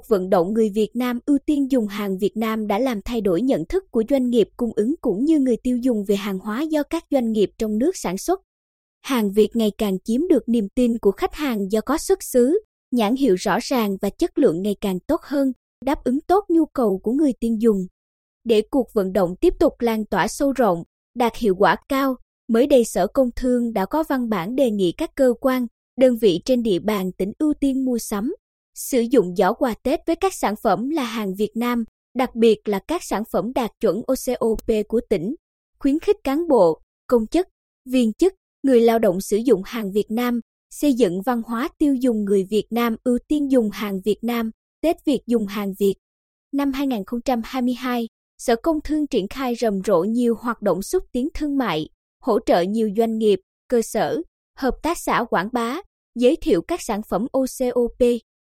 cuộc vận động người Việt Nam ưu tiên dùng hàng Việt Nam đã làm thay đổi nhận thức của doanh nghiệp cung ứng cũng như người tiêu dùng về hàng hóa do các doanh nghiệp trong nước sản xuất. Hàng Việt ngày càng chiếm được niềm tin của khách hàng do có xuất xứ, nhãn hiệu rõ ràng và chất lượng ngày càng tốt hơn, đáp ứng tốt nhu cầu của người tiêu dùng. Để cuộc vận động tiếp tục lan tỏa sâu rộng, đạt hiệu quả cao, mới đây Sở Công Thương đã có văn bản đề nghị các cơ quan, đơn vị trên địa bàn tỉnh ưu tiên mua sắm, sử dụng giỏ quà Tết với các sản phẩm là hàng Việt Nam, đặc biệt là các sản phẩm đạt chuẩn OCOP của tỉnh, khuyến khích cán bộ, công chức, viên chức, người lao động sử dụng hàng Việt Nam, xây dựng văn hóa tiêu dùng người Việt Nam ưu tiên dùng hàng Việt Nam, Tết Việt dùng hàng Việt. Năm 2022, Sở Công Thương triển khai rầm rộ nhiều hoạt động xúc tiến thương mại, hỗ trợ nhiều doanh nghiệp, cơ sở, hợp tác xã quảng bá, giới thiệu các sản phẩm OCOP,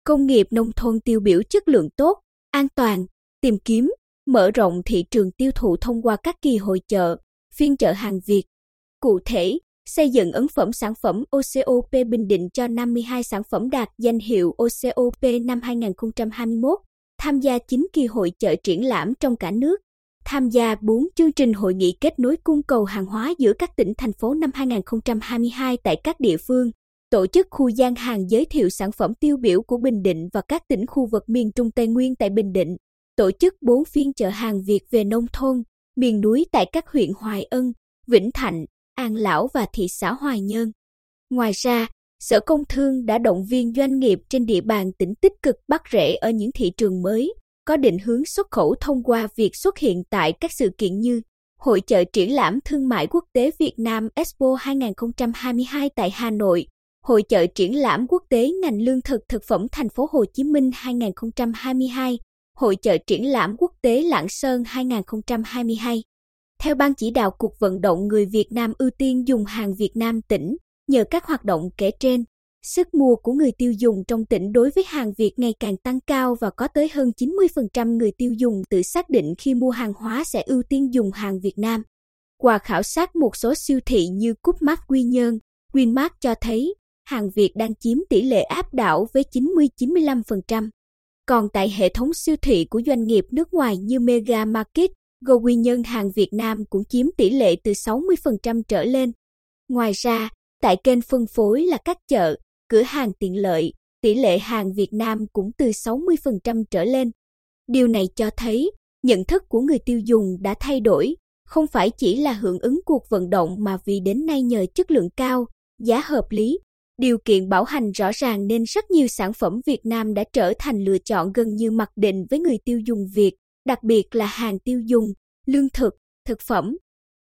công nghiệp nông thôn tiêu biểu chất lượng tốt, an toàn, tìm kiếm, mở rộng thị trường tiêu thụ thông qua các kỳ hội chợ, phiên chợ hàng Việt. Cụ thể, xây dựng ấn phẩm sản phẩm OCOP Bình Định cho 52 sản phẩm đạt danh hiệu OCOP năm 2021, tham gia 9 kỳ hội chợ triển lãm trong cả nước, tham gia 4 chương trình hội nghị kết nối cung cầu hàng hóa giữa các tỉnh thành phố năm 2022 tại các địa phương, tổ chức khu gian hàng giới thiệu sản phẩm tiêu biểu của Bình Định và các tỉnh khu vực miền Trung Tây Nguyên tại Bình Định, tổ chức 4 phiên chợ hàng Việt về nông thôn, miền núi tại các huyện Hoài Ân, Vĩnh Thạnh, An Lão và thị xã Hoài Nhơn. Ngoài ra, Sở Công Thương đã động viên doanh nghiệp trên địa bàn tỉnh tích cực bắt rễ ở những thị trường mới, có định hướng xuất khẩu thông qua việc xuất hiện tại các sự kiện như Hội trợ triển lãm thương mại quốc tế Việt Nam Expo 2022 tại Hà Nội, Hội chợ triển lãm quốc tế ngành lương thực thực phẩm thành phố Hồ Chí Minh 2022, Hội chợ triển lãm quốc tế Lạng Sơn 2022. Theo Ban chỉ đạo Cục vận động người Việt Nam ưu tiên dùng hàng Việt Nam tỉnh, nhờ các hoạt động kể trên, sức mua của người tiêu dùng trong tỉnh đối với hàng Việt ngày càng tăng cao và có tới hơn 90% người tiêu dùng tự xác định khi mua hàng hóa sẽ ưu tiên dùng hàng Việt Nam. Qua khảo sát một số siêu thị như Cúp Cupmart Quy Nhơn, Winmart cho thấy hàng Việt đang chiếm tỷ lệ áp đảo với 90-95%. Còn tại hệ thống siêu thị của doanh nghiệp nước ngoài như Mega Market, Go Quy nhân hàng Việt Nam cũng chiếm tỷ lệ từ 60% trở lên. Ngoài ra, tại kênh phân phối là các chợ, cửa hàng tiện lợi, tỷ lệ hàng Việt Nam cũng từ 60% trở lên. Điều này cho thấy nhận thức của người tiêu dùng đã thay đổi, không phải chỉ là hưởng ứng cuộc vận động mà vì đến nay nhờ chất lượng cao, giá hợp lý, điều kiện bảo hành rõ ràng nên rất nhiều sản phẩm Việt Nam đã trở thành lựa chọn gần như mặc định với người tiêu dùng Việt, đặc biệt là hàng tiêu dùng, lương thực, thực phẩm.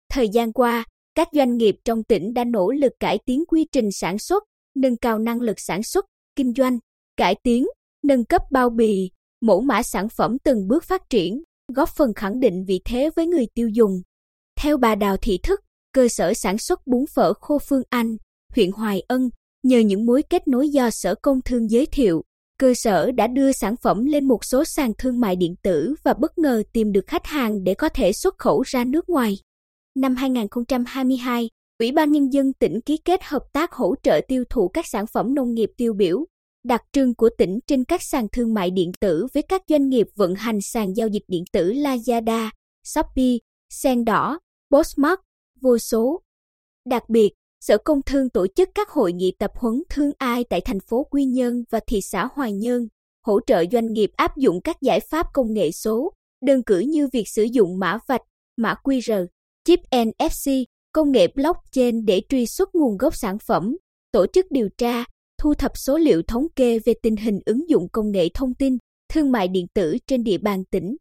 Thời gian qua, các doanh nghiệp trong tỉnh đã nỗ lực cải tiến quy trình sản xuất, nâng cao năng lực sản xuất, kinh doanh, cải tiến, nâng cấp bao bì, mẫu mã sản phẩm từng bước phát triển, góp phần khẳng định vị thế với người tiêu dùng. Theo bà Đào Thị Thức, cơ sở sản xuất bún phở Khô Phương Anh, huyện Hoài Ân, nhờ những mối kết nối do Sở Công Thương giới thiệu, cơ sở đã đưa sản phẩm lên một số sàn thương mại điện tử và bất ngờ tìm được khách hàng để có thể xuất khẩu ra nước ngoài. Năm 2022, Ủy ban Nhân dân tỉnh ký kết hợp tác hỗ trợ tiêu thụ các sản phẩm nông nghiệp tiêu biểu, đặc trưng của tỉnh trên các sàn thương mại điện tử với các doanh nghiệp vận hành sàn giao dịch điện tử Lazada, Shopee, Sen Đỏ, Postmark, vô số. Đặc biệt, Sở Công Thương tổ chức các hội nghị tập huấn thương ai tại thành phố Quy Nhơn và thị xã Hoài Nhơn, hỗ trợ doanh nghiệp áp dụng các giải pháp công nghệ số, đơn cử như việc sử dụng mã vạch, mã QR, chip NFC, công nghệ blockchain để truy xuất nguồn gốc sản phẩm, tổ chức điều tra, thu thập số liệu thống kê về tình hình ứng dụng công nghệ thông tin, thương mại điện tử trên địa bàn tỉnh.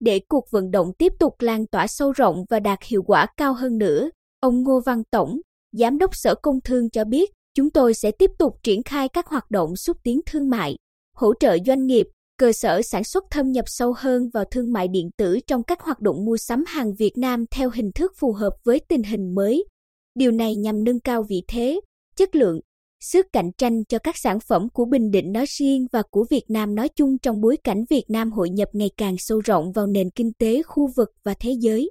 Để cuộc vận động tiếp tục lan tỏa sâu rộng và đạt hiệu quả cao hơn nữa, ông Ngô Văn Tổng, Giám đốc Sở Công Thương cho biết, chúng tôi sẽ tiếp tục triển khai các hoạt động xúc tiến thương mại, hỗ trợ doanh nghiệp, cơ sở sản xuất thâm nhập sâu hơn vào thương mại điện tử trong các hoạt động mua sắm hàng Việt Nam theo hình thức phù hợp với tình hình mới. Điều này nhằm nâng cao vị thế, chất lượng, sức cạnh tranh cho các sản phẩm của Bình Định nói riêng và của Việt Nam nói chung trong bối cảnh Việt Nam hội nhập ngày càng sâu rộng vào nền kinh tế khu vực và thế giới.